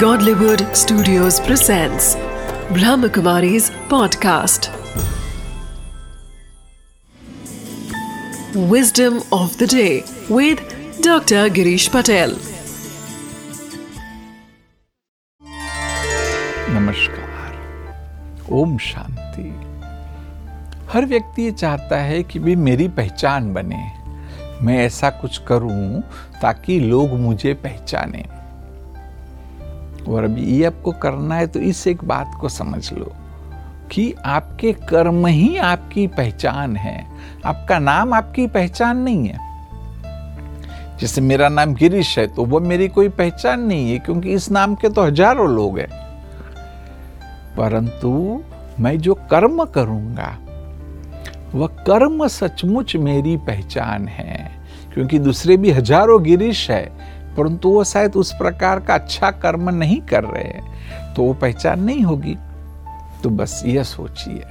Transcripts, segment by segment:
Godlywood Studios presents Brahmakumari's podcast. Wisdom of the day with Dr. Girish Patel. नमस्कार ओम शांति हर व्यक्ति ये चाहता है कि भी मेरी पहचान बने मैं ऐसा कुछ करूँ ताकि लोग मुझे पहचाने और अभी ये आपको करना है तो इस एक बात को समझ लो कि आपके कर्म ही आपकी पहचान है। आपका नाम आपकी पहचान नहीं है। जैसे मेरा नाम गिरीश है तो वो मेरी कोई पहचान नहीं है, क्योंकि इस नाम के तो हज़ारों लोग हैं। परंतु मैं जो कर्म करूँगा, वह कर्म सचमुच मेरी पहचान है, क्योंकि दूसरे भी हज़ारों गिरीश है परंतु वो शायद उस प्रकार का अच्छा कर्म नहीं कर रहे हैं तो वो पहचान नहीं होगी। तो बस यह सोचिए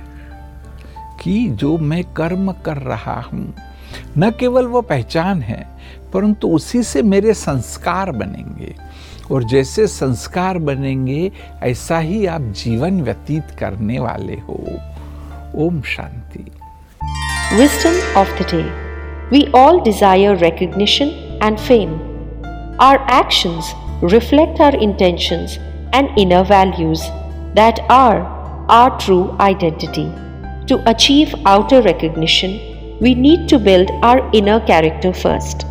कि जो मैं कर्म कर रहा हूँ, न केवल वो पहचान है, परंतु उसी से मेरे संस्कार बनेंगे। और जैसे संस्कार बनेंगे, ऐसा ही आप जीवन व्यतीत करने वाले हो। ओम शांति। Wisdom of the day. We all desire recognition and fame. Our actions reflect our intentions and inner values that are our true identity. To achieve outer recognition, we need to build our inner character first.